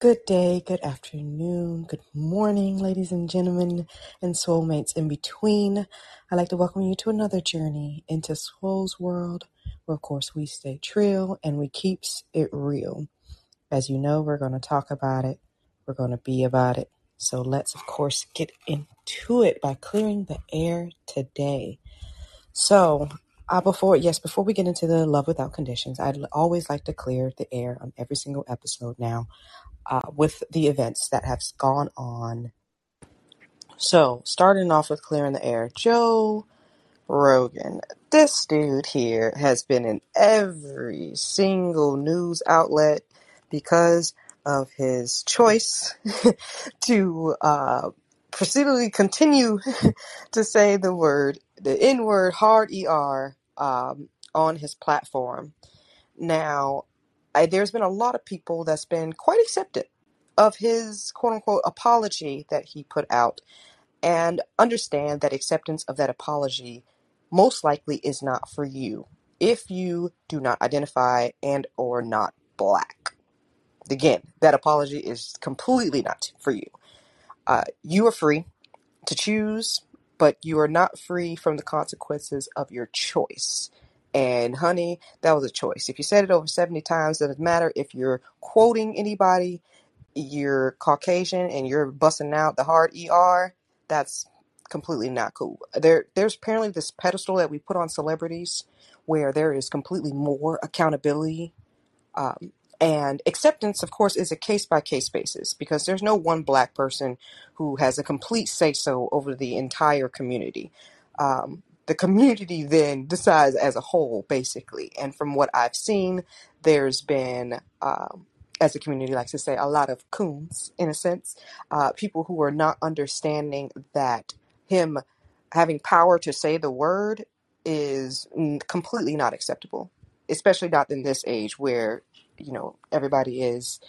Good day, good afternoon, good morning, ladies and gentlemen, and soulmates in between. I'd like to welcome you to another journey into Soul's world, where, of course, we stay trill and we keeps it real. As you know, we're going to talk about it, we're going to be about it. So let's, of course, get into it by clearing the air today. So, uh, before yes, before we get into the love without conditions, I'd always like to clear the air on every single episode now uh, with the events that have gone on. So, starting off with clearing the air, Joe Rogan. This dude here has been in every single news outlet because of his choice to uh, proceedingly continue to say the word, the N word, hard ER, um, on his platform. Now, I, there's been a lot of people that's been quite accepted of his quote unquote apology that he put out and understand that acceptance of that apology most likely is not for you if you do not identify and or not black. Again, that apology is completely not for you. Uh, you are free to choose, but you are not free from the consequences of your choice. And honey, that was a choice. If you said it over 70 times, doesn't matter if you're quoting anybody, you're Caucasian and you're busting out the hard ER, that's completely not cool. There there's apparently this pedestal that we put on celebrities where there is completely more accountability um, and acceptance, of course, is a case by case basis because there's no one black person who has a complete say so over the entire community. Um, the community then decides as a whole, basically. And from what I've seen, there's been, um, as the community likes to say, a lot of coons, in a sense, uh, people who are not understanding that him having power to say the word is n- completely not acceptable, especially not in this age where, you know, everybody is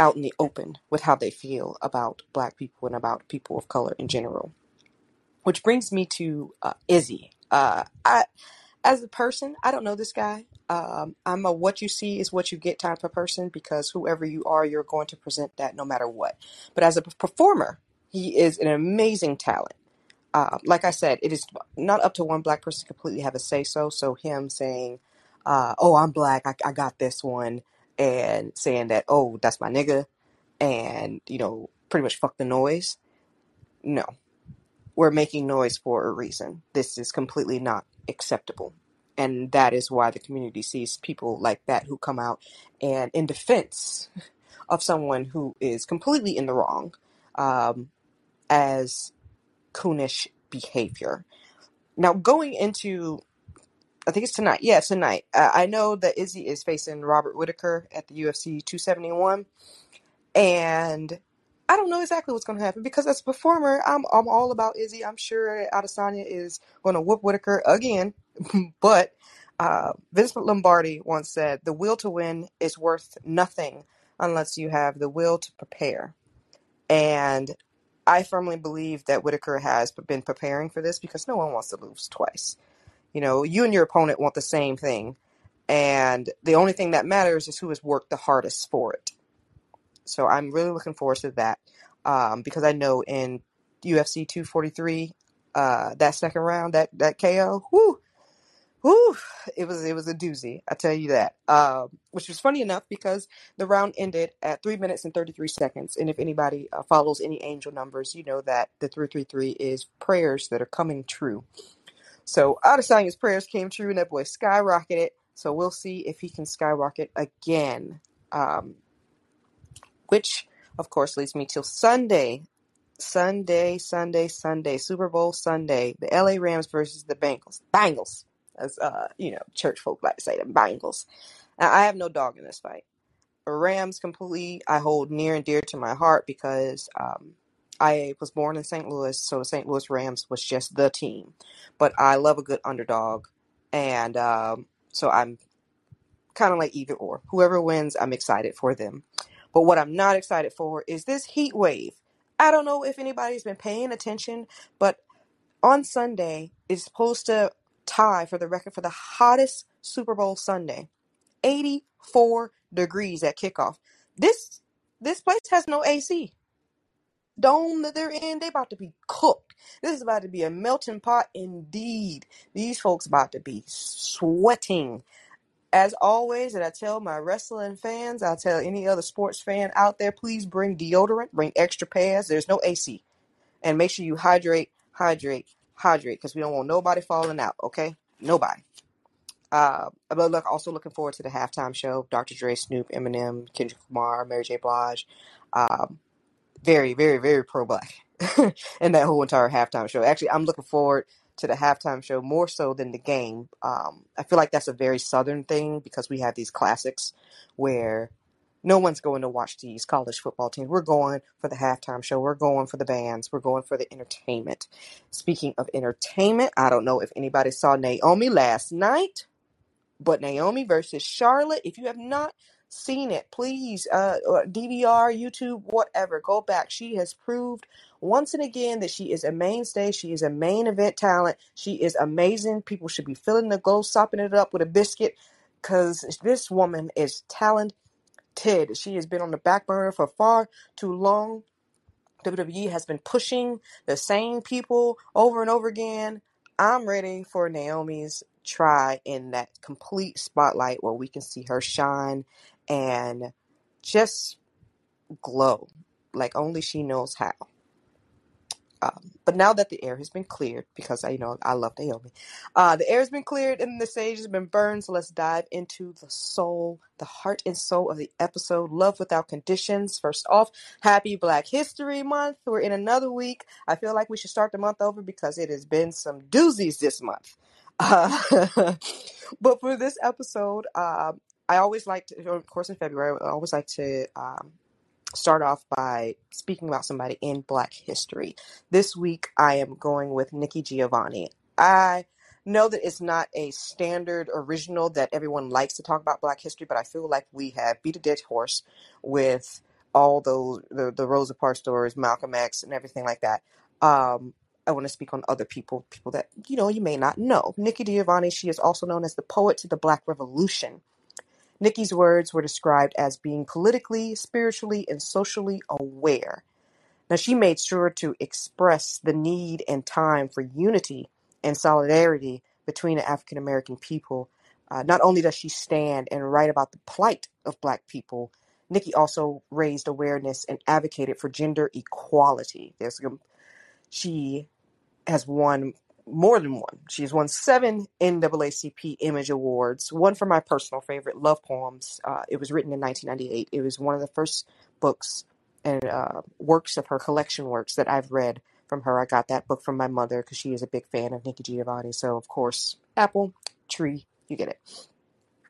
out in the open with how they feel about black people and about people of color in general. Which brings me to uh, Izzy. Uh, I, as a person, I don't know this guy. Um, I'm a what you see is what you get type of person because whoever you are, you're going to present that no matter what. But as a performer, he is an amazing talent. Uh, like I said, it is not up to one black person to completely have a say so. So him saying, uh, "Oh, I'm black. I, I got this one," and saying that, "Oh, that's my nigga," and you know, pretty much fuck the noise. No, we're making noise for a reason. This is completely not acceptable. And that is why the community sees people like that who come out and, in defense of someone who is completely in the wrong, um, as coonish behavior. Now, going into, I think it's tonight. Yeah, tonight. Uh, I know that Izzy is facing Robert Whittaker at the UFC 271, and I don't know exactly what's going to happen because as a performer, I'm I'm all about Izzy. I'm sure Adesanya is going to whoop Whittaker again, but uh, Lombardi once said, "The will to win is worth nothing unless you have the will to prepare." And I firmly believe that Whittaker has been preparing for this because no one wants to lose twice. You know, you and your opponent want the same thing, and the only thing that matters is who has worked the hardest for it. So I'm really looking forward to that um, because I know in UFC 243, uh, that second round, that that KO, whoo, whoo, it was it was a doozy. I tell you that. Um, which was funny enough because the round ended at three minutes and 33 seconds. And if anybody uh, follows any angel numbers, you know that the 333 is prayers that are coming true. So Adesanya's prayers came true, and that boy skyrocketed. So we'll see if he can skyrocket again. Um, which, of course, leads me to Sunday. Sunday, Sunday, Sunday, Super Bowl Sunday. The LA Rams versus the Bengals. Bengals, as uh, you know, church folk like to say, the Bengals. I have no dog in this fight. Rams completely I hold near and dear to my heart because um, I was born in St. Louis, so St. Louis Rams was just the team. But I love a good underdog, and um, so I'm kind of like either or. Whoever wins, I'm excited for them. But what I'm not excited for is this heat wave. I don't know if anybody's been paying attention, but on Sunday is supposed to tie for the record for the hottest Super Bowl Sunday. 84 degrees at kickoff. This This place has no AC. Dome that they're in, they about to be cooked. This is about to be a melting pot indeed. These folks about to be sweating. As always, and I tell my wrestling fans, I tell any other sports fan out there, please bring deodorant, bring extra pads. There's no AC. And make sure you hydrate, hydrate, hydrate, because we don't want nobody falling out, okay? Nobody. Uh, but look, also looking forward to the halftime show. Dr. Dre, Snoop, Eminem, Kendrick Lamar, Mary J. Blige. Um, very, very, very pro black in that whole entire halftime show. Actually, I'm looking forward to the halftime show more so than the game. Um, I feel like that's a very southern thing because we have these classics where no one's going to watch these college football teams. We're going for the halftime show. We're going for the bands. We're going for the entertainment. Speaking of entertainment, I don't know if anybody saw Naomi last night. But Naomi versus Charlotte, if you have not seen it, please, uh, DVR, YouTube, whatever, go back. She has proved once and again that she is a mainstay. She is a main event talent. She is amazing. People should be filling the glow, sopping it up with a biscuit because this woman is talented. She has been on the back burner for far too long. WWE has been pushing the same people over and over again. I'm ready for Naomi's try in that complete spotlight where we can see her shine and just glow like only she knows how. Um, but now that the air has been cleared, because I you know I love Naomi, uh, the air has been cleared and the sage has been burned. So let's dive into the soul, the heart and soul of the episode. Love without conditions. First off, happy Black History Month. We're in another week. I feel like we should start the month over because it has been some doozies this month. Uh, but for this episode, uh, I always like to, of course, in February, I always like to um, start off by speaking about somebody in Black history. This week, I am going with Nikki Giovanni. I know that it's not a standard original that everyone likes to talk about Black history, but I feel like we have beat a dead horse with all those the, the Rosa Parks stories, Malcolm X, and everything like that. Um, I want to speak on other people, people that you know you may not know. Nikki Giovanni, she is also known as the poet to the Black Revolution. Nikki's words were described as being politically, spiritually, and socially aware. Now, she made sure to express the need and time for unity and solidarity between the African American people. Uh, not only does she stand and write about the plight of Black people, Nikki also raised awareness and advocated for gender equality. There's she has won more than one. She's won seven NAACP Image Awards. One for my personal favorite, Love Poems. Uh, it was written in 1998. It was one of the first books and uh, works of her collection works that I've read from her. I got that book from my mother because she is a big fan of Nikki Giovanni. So, of course, apple, tree, you get it.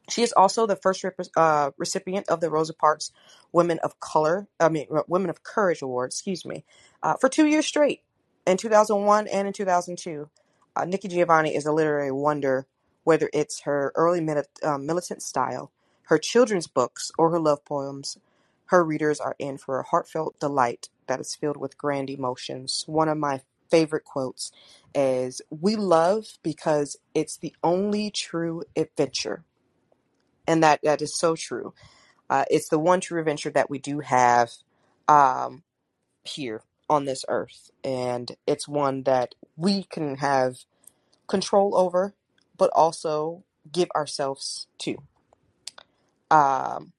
She is also the first rep- uh, recipient of the Rosa Parks Women of Color, I mean, Women of Courage Award, excuse me, uh, for two years straight in 2001 and in 2002. Uh, Nikki Giovanni is a literary wonder, whether it's her early um, militant style, her children's books, or her love poems. Her readers are in for a heartfelt delight that is filled with grand emotions. One of my favorite quotes is We love because it's the only true adventure. And that, that is so true. Uh, it's the one true adventure that we do have um, here on this earth. And it's one that we can have control over, but also give ourselves to. Um,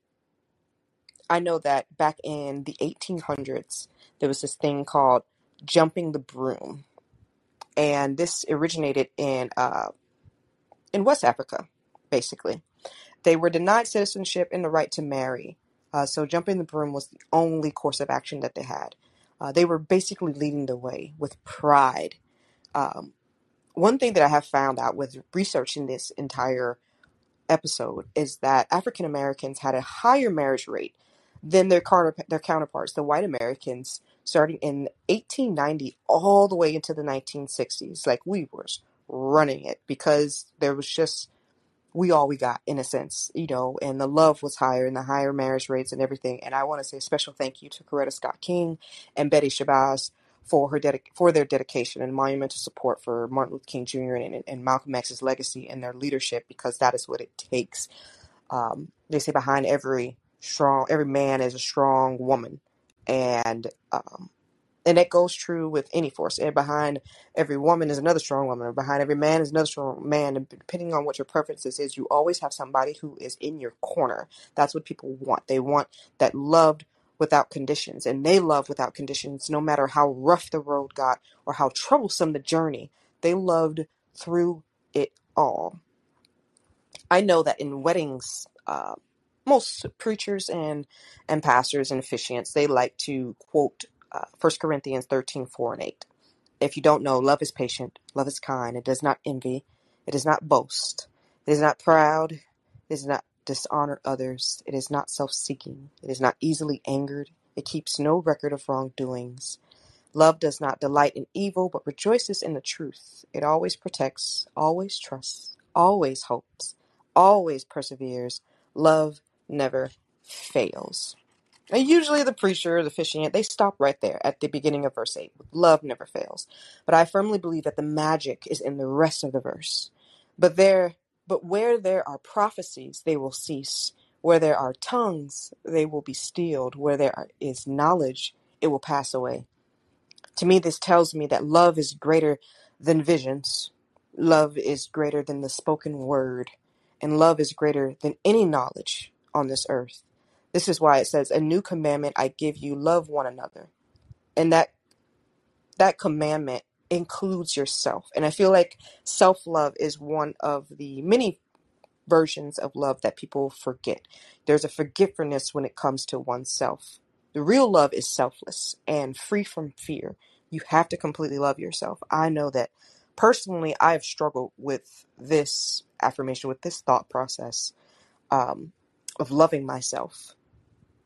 I know that back in the 1800s, there was this thing called jumping the broom. And this originated in uh, in West Africa, basically. They were denied citizenship and the right to marry. Uh, so jumping the broom was the only course of action that they had. Uh, they were basically leading the way with pride. Um, one thing that I have found out with researching this entire episode is that African Americans had a higher marriage rate than their, car- their counterparts, the white Americans, starting in 1890 all the way into the 1960s. Like we were running it because there was just we all we got in a sense, you know, and the love was higher and the higher marriage rates and everything. And I want to say a special thank you to Coretta Scott King and Betty Shabazz for her dedic- for their dedication and monumental support for Martin Luther King Jr. and, and Malcolm X's legacy and their leadership because that is what it takes. Um, they say behind every strong. Every man is a strong woman, and um, and that goes true with any force. And behind every woman is another strong woman, or behind every man is another strong man. And depending on what your preferences is, you always have somebody who is in your corner. That's what people want. They want that loved without conditions, and they love without conditions, no matter how rough the road got or how troublesome the journey. They loved through it all. I know that in weddings, uh, most preachers and and pastors and officiants they like to quote uh, 1 Corinthians 13, 4 and 8. If you don't know, love is patient, love is kind, it does not envy, it does not boast, it is not proud, it is not dishonor others, it is not self seeking, it is not easily angered, it keeps no record of wrongdoings. Love does not delight in evil, but rejoices in the truth. It always protects, always trusts, always hopes, always perseveres. Love never fails. And usually the preacher or the officiant, they stop right there at the beginning of verse 8. Love never fails. But I firmly believe that the magic is in the rest of the verse. But there but where there are prophecies, they will cease. Where there are tongues, they will be stilled. Where there are- is knowledge, it will pass away. To me, this tells me that love is greater than visions. Love is greater than the spoken word. And love is greater than any knowledge on this earth. This is why it says, A new commandment I give you, love one another. And that that commandment includes yourself. And I feel like self love is one of the many versions of love that people forget. There's a forgiveness when it comes to oneself. The real love is selfless and free from fear. You have to completely love yourself. I know that personally, I've struggled with this affirmation, with this thought process um, of loving myself.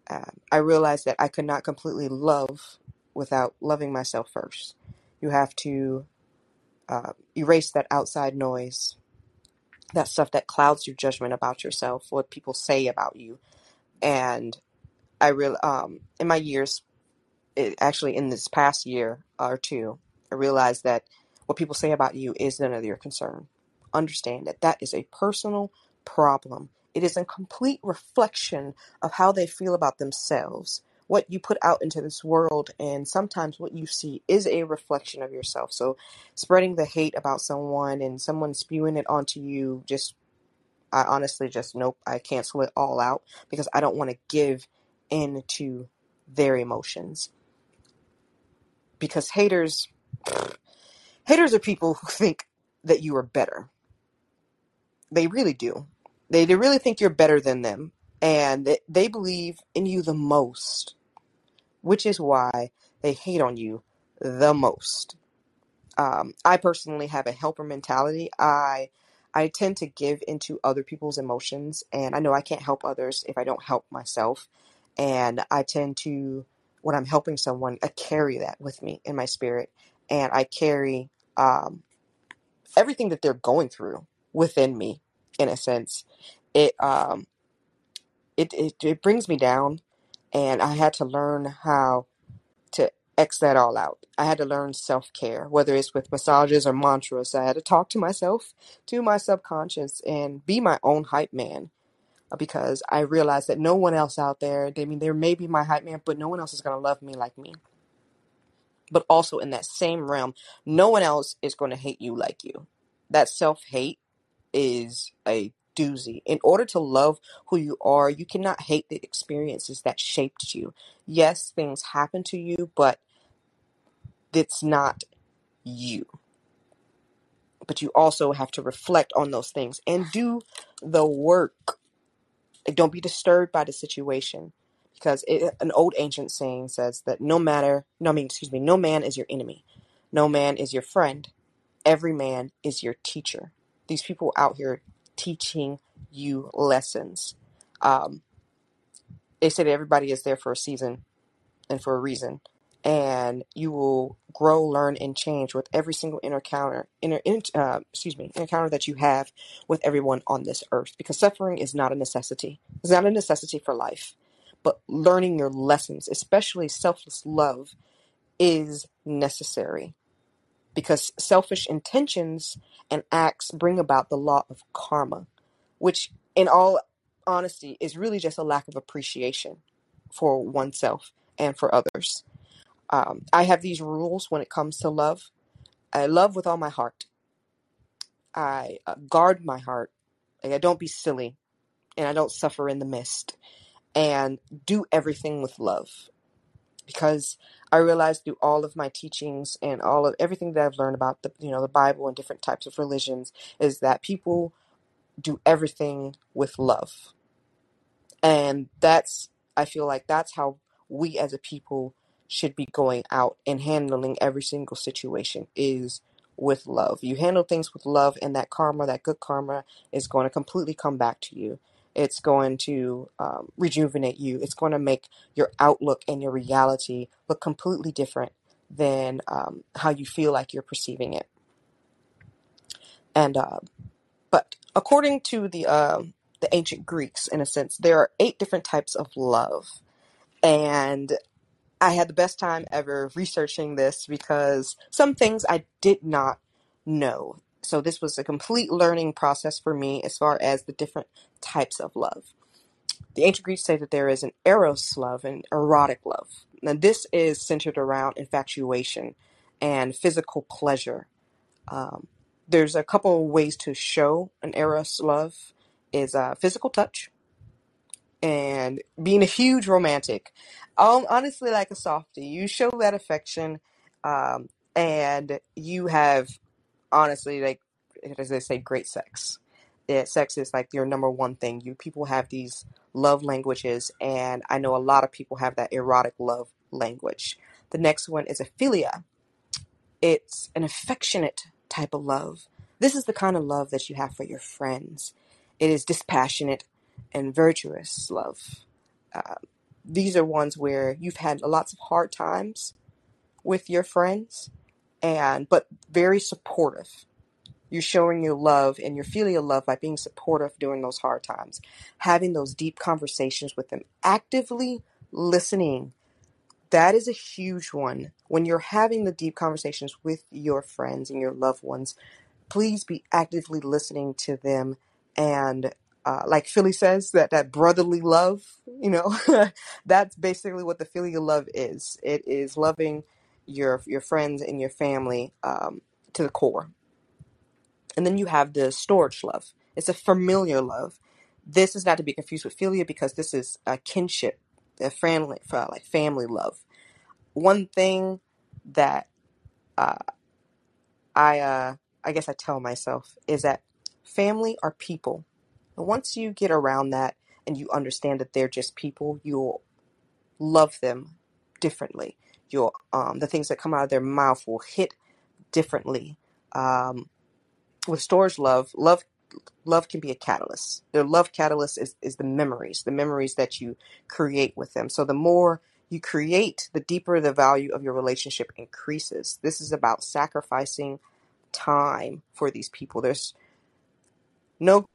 Um, I realized that I could not completely love without loving myself first. You have to uh, erase that outside noise, that stuff that clouds your judgment about yourself, what people say about you. And I real um, in my years, it, actually in this past year or two, I realized that what people say about you is none of your concern. Understand that that is a personal problem. It is a complete reflection of how they feel about themselves. What you put out into this world, and sometimes what you see is a reflection of yourself. So, spreading the hate about someone and someone spewing it onto you, just I honestly just nope, I cancel it all out because I don't want to give in to their emotions. Because haters haters are people who think that you are better. They really do. They, they really think you're better than them. And they, believe in you the most, which is why they hate on you the most. Um, I personally have a helper mentality. I I tend to give into other people's emotions, and I know I can't help others if I don't help myself. And I tend to, when I'm helping someone, I carry that with me in my spirit, and I carry um, everything that they're going through within me, in a sense. It um it it, it brings me down, and I had to learn how to X that all out. I had to learn self care, whether it's with massages or mantras. I had to talk to myself, to my subconscious, and be my own hype man uh, because I realized that no one else out there, I mean, there may be my hype man, but no one else is going to love me like me. But also in that same realm, no one else is going to hate you like you. That self hate is a doozy. In order to love who you are, you cannot hate the experiences that shaped you. Yes, things happen to you, but it's not you. But you also have to reflect on those things and do the work. Don't be disturbed by the situation because it, an old ancient saying says that no matter, no, I mean, excuse me, no man is your enemy, no man is your friend, every man is your teacher. These people out here teaching you lessons. Um, they say that everybody is there for a season and for a reason. And you will grow, learn, and change with every single encounter, uh, excuse me, encounter that you have with everyone on this earth. Because suffering is not a necessity. It's not a necessity for life. But learning your lessons, especially selfless love, is necessary. Because selfish intentions and acts bring about the law of karma, which in all honesty is really just a lack of appreciation for oneself and for others. Um, I have these rules when it comes to love. I love with all my heart. I uh, guard my heart. Like I don't be silly, and I don't suffer in the mist. And do everything with love, because I realized through all of my teachings and all of everything that I've learned about the you know the Bible and different types of religions is that people do everything with love And that's, I feel like that's how we as a people should be going out and handling every single situation is with love. You handle things with love, and that karma, that good karma, is going to completely come back to you. It's going to um, rejuvenate you. It's going to make your outlook and your reality look completely different than um, how you feel like you're perceiving it. And uh, but according to the um the ancient Greeks, in a sense, there are eight different types of love. And I had the best time ever researching this because some things I did not know. So this was a complete learning process for me as far as the different types of love. The ancient Greeks say that there is an eros love and erotic love. Now this is centered around infatuation and physical pleasure um, there's a couple of ways to show an eros love is uh, physical touch and being a huge romantic. Um, honestly, like a softie, you show that affection, um, and you have honestly like as they say, great sex. Yeah, sex is like your number one thing. You people have these love languages, and I know a lot of people have that erotic love language. The next one is a philia it's an affectionate type of love. This is the kind of love that you have for your friends. It is dispassionate and virtuous love. Uh, these are ones where you've had lots of hard times with your friends, and but very supportive. You're showing your love and your filial love by being supportive during those hard times, having those deep conversations with them, actively listening that is a huge one. When you're having the deep conversations with your friends and your loved ones, please be actively listening to them and uh, like Philly says, that that brotherly love, you know, that's basically what the filial love is. It is loving your your friends and your family um, to the core. And then you have the storge love. It's a familiar love. This is not to be confused with philia because this is a kinship, a family, for like family love one thing that uh, I uh, I guess I tell myself is that family are people. And once you get around that and you understand that they're just people, you'll love them differently. You'll um, the things that come out of their mouth will hit differently. Um, with storge love, love love can be a catalyst. The love catalyst is, is the memories, the memories that you create with them. So the more you create, the deeper the value of your relationship increases. This is about sacrificing time for these people. There's no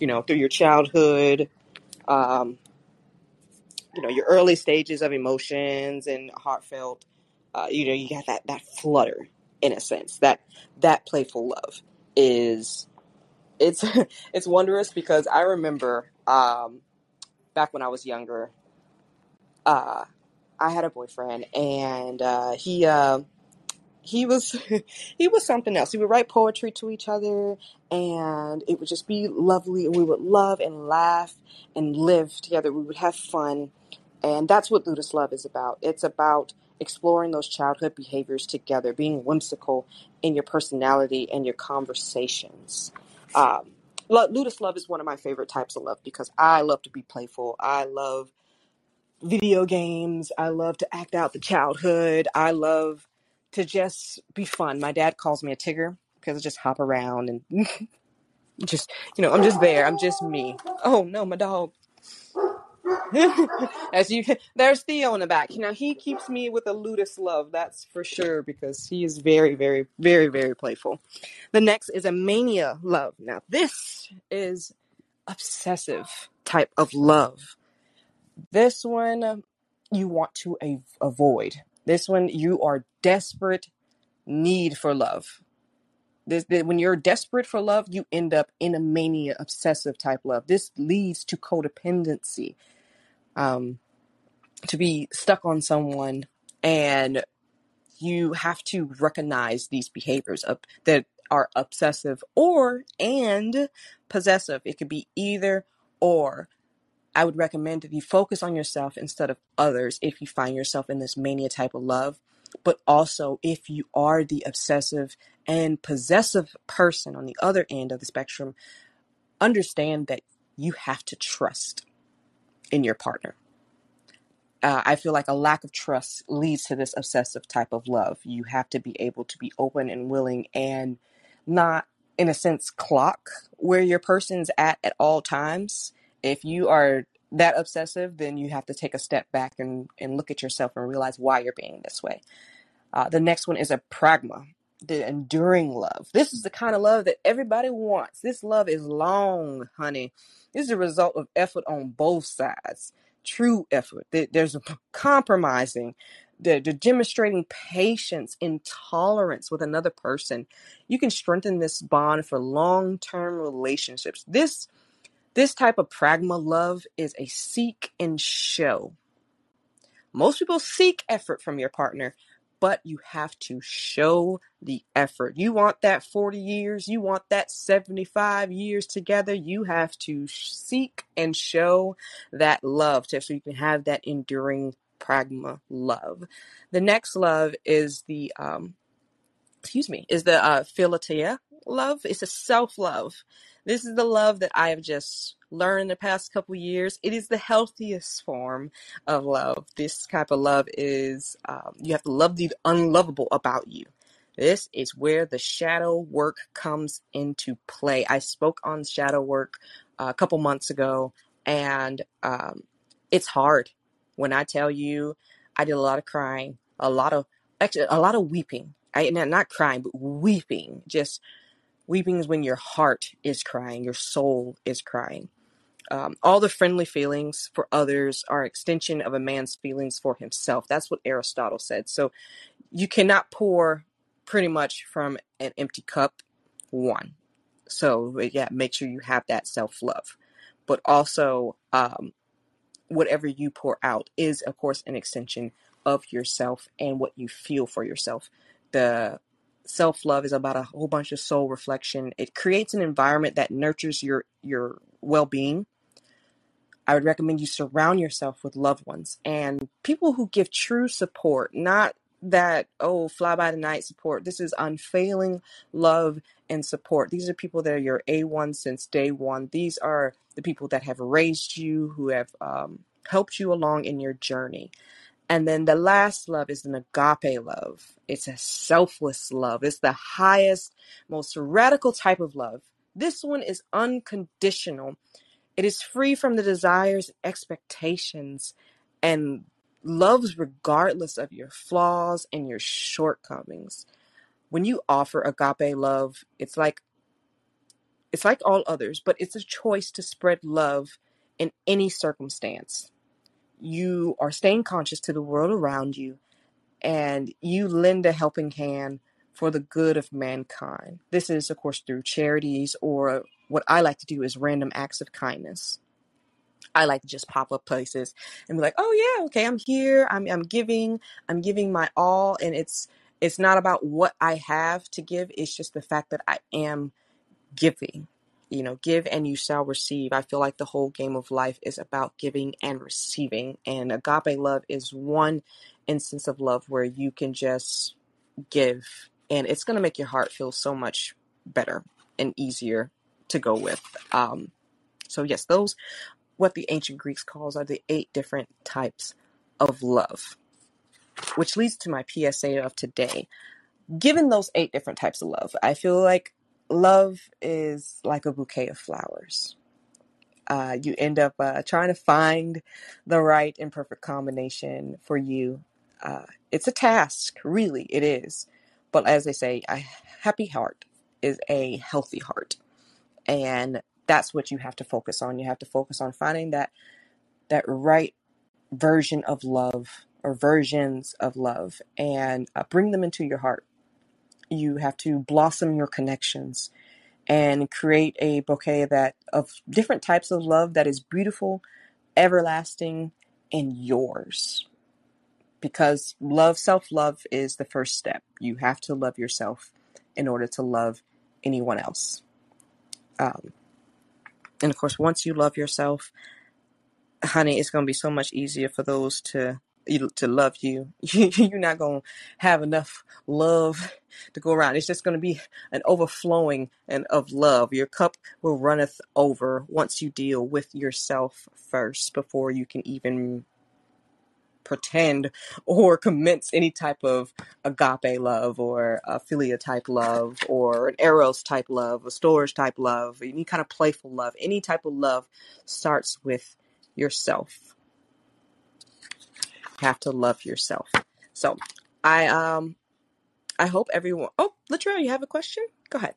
you know through your childhood um, you know your early stages of emotions and heartfelt uh, you know you got that that flutter in a sense. That that playful love is it's it's wondrous because i remember um, back when i was younger uh, i had a boyfriend and uh, he uh, he was he was something else. He would write poetry to each other and it would just be lovely and we would love and laugh and live together. We would have fun. And that's what Ludus Love is about. It's about exploring those childhood behaviors together, being whimsical in your personality and your conversations. Um, Ludus Love is one of my favorite types of love because I love to be playful. I love video games. I love to act out the childhood. I love to just be fun. My dad calls me a Tigger because I just hop around and just, you know, I'm just there. I'm just me. Oh no, my dog. As you, there's Theo in the back. Now he keeps me with a ludus love, that's for sure, because he is very, very, very, very playful. The next is a mania love. Now this is obsessive type of love. This one you want to avoid. This one you are desperate need for love. This, when you're desperate for love, you end up in a mania obsessive type love. This leads to codependency. Um, to be stuck on someone and you have to recognize these behaviors of that are obsessive or and possessive it could be either or i would recommend that you focus on yourself instead of others if you find yourself in this mania type of love but also if you are the obsessive and possessive person on the other end of the spectrum understand that you have to trust in your partner uh, I feel like a lack of trust leads to this obsessive type of love. You have to be able to be open and willing and not, in a sense, clock where your person's at at all times. If you are that obsessive, then you have to take a step back and, and look at yourself and realize why you're being this way. Uh, the next one is a pragma, the enduring love. This is the kind of love that everybody wants. This love is long, honey. This is a result of effort on both sides. True effort. There's compromising, the, the demonstrating patience and tolerance with another person. You can strengthen this bond for long-term relationships. This this type of pragma love is a seek and show. Most people seek effort from your partner, but you have to show the effort. You want that 40 years, you want that 75 years together, you have to seek and show that love to, so you can have that enduring pragma love. The next love is the um excuse me, is the uh, philautia love. It's a self love. This is the love that I have just learned in the past couple years. It is the healthiest form of love. This type of love is um, you have to love the unlovable about you. This is where the shadow work comes into play. I spoke on shadow work uh, a couple months ago, and um, it's hard. When I tell you, I did a lot of crying, a lot of actually a lot of weeping. I not, not crying, but weeping. Just weeping is when your heart is crying, your soul is crying. Um, all the friendly feelings for others are extension of a man's feelings for himself. That's what Aristotle said. So you cannot pour pretty much from an empty cup. One. So yeah, make sure you have that self love, but also um, whatever you pour out is of course an extension of yourself and what you feel for yourself the self love is about a whole bunch of soul reflection it creates an environment that nurtures your your well-being I would recommend you surround yourself with loved ones and people who give true support, not that, oh, fly by the night support. This is unfailing love and support. These are people that are your A1 since day one. These are the people that have raised you, who have um, helped you along in your journey. And then the last love is an agape love. It's a selfless love. It's the highest, most radical type of love. This one is unconditional it is free from the desires, expectations, and loves regardless of your flaws and your shortcomings. When you offer agape love, it's like it's like all others, but it's a choice to spread love in any circumstance. You are staying conscious to the world around you and you lend a helping hand for the good of mankind. This is, of course, through charities or what I like to do is random acts of kindness. I like to just pop up places and be like, "Oh yeah, okay, I'm here. I'm I'm giving. I'm giving my all." And it's it's not about what I have to give. It's just the fact that I am giving. You know, give and you shall receive. I feel like the whole game of life is about giving and receiving. And agape love is one instance of love where you can just give and it's going to make your heart feel so much better and easier to go with. Um, so, yes, those what the ancient Greeks calls are the eight different types of love, which leads to my PSA of today. Given those eight different types of love, I feel like love is like a bouquet of flowers. Uh, you end up uh, trying to find the right and perfect combination for you. Uh, it's a task, really, it is. But as they say, a happy heart is a healthy heart. And that's what you have to focus on. You have to focus on finding that that right version of love or versions of love and uh, bring them into your heart. You have to blossom your connections and create a bouquet that of different types of love that is beautiful, everlasting, and yours. Because love, self love is the first step. You have to love yourself in order to love anyone else. Um, and of course, once you love yourself, honey, it's going to be so much easier for those to to love you. You're not going to have enough love to go around. It's just going to be an overflowing and of love. Your cup will runneth over once you deal with yourself first before you can even pretend or commence any type of agape love or a philia type love or an eros type love, a storge type love, any kind of playful love. Any type of love starts with yourself. Have to love yourself. So I um I hope everyone oh Latrell, you have a question? Go ahead.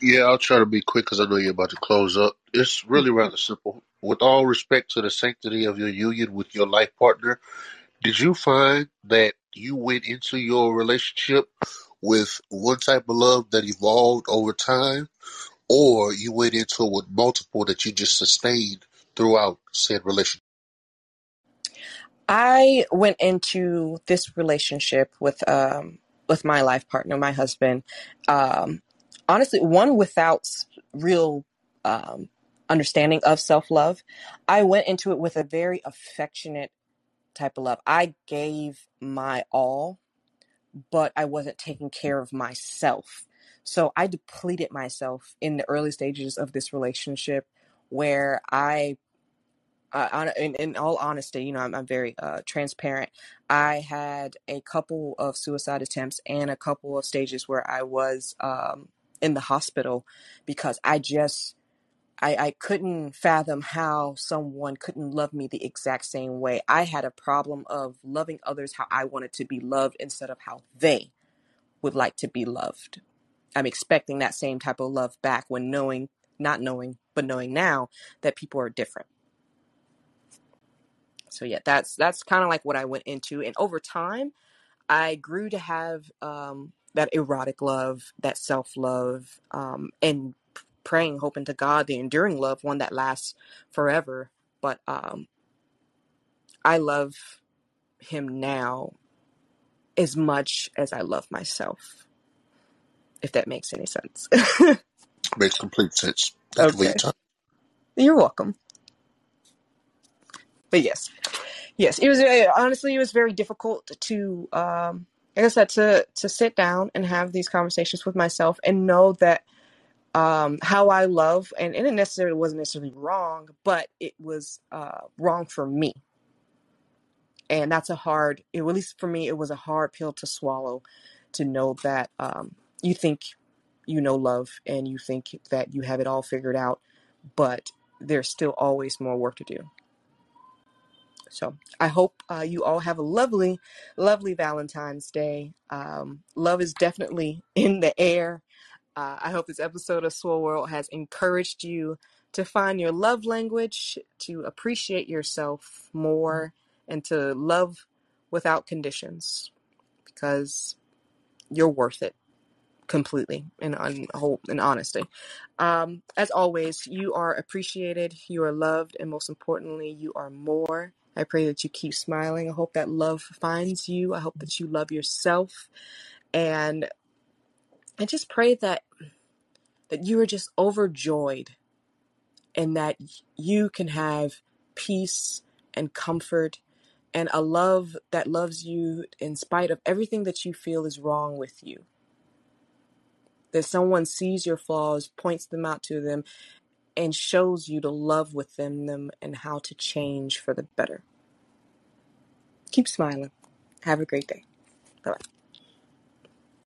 Yeah, I'll try to be quick because I know you're about to close up. It's really rather simple. With all respect to the sanctity of your union with your life partner, did you find that you went into your relationship with one type of love that evolved over time, or you went into it with multiple that you just sustained throughout said relationship? I went into this relationship with um with my life partner, my husband, um honestly one without real um understanding of self-love. I went into it with a very affectionate type of love. I gave my all, but I wasn't taking care of myself. So I depleted myself in the early stages of this relationship where I uh, in, in all honesty, you know, I'm, I'm very uh, transparent. I had a couple of suicide attempts and a couple of stages where I was um, in the hospital because I just I, I couldn't fathom how someone couldn't love me the exact same way. I had a problem of loving others how I wanted to be loved instead of how they would like to be loved. I'm expecting that same type of love back when knowing, not knowing, but knowing now that people are different. So yeah, that's that's kind of like what I went into, and over time, I grew to have um, that erotic love, that self love, um, and praying, hoping to God, the enduring love, one that lasts forever. But um, I love Him now as much as I love myself, if that makes any sense. Makes complete sense. Thank okay, you're welcome. But yes, yes, it was very, honestly, it was very difficult to, um, like I said, to to sit down and have these conversations with myself and know that um, how I love, and, and it necessarily wasn't necessarily wrong, but it was uh, wrong for me. And that's a hard, at least for me, it was a hard pill to swallow to know that um, you think you know love and you think that you have it all figured out, but there's still always more work to do. So I hope uh, you all have a lovely, lovely Valentine's Day. Um, love is definitely in the air. Uh, I hope this episode of Swole World has encouraged you to find your love language, to appreciate yourself more, and to love without conditions because you're worth it completely and on whole in honesty. Um, as always, you are appreciated, you are loved, and most importantly, you are more. I pray that you keep smiling. I hope that love finds you. I hope that you love yourself, and I just pray that that you are just overjoyed and that you can have peace and comfort and a love that loves you in spite of everything that you feel is wrong with you. That someone sees your flaws, points them out to them, and shows you to love within them and how to change for the better. Keep smiling. Have a great day. Bye bye.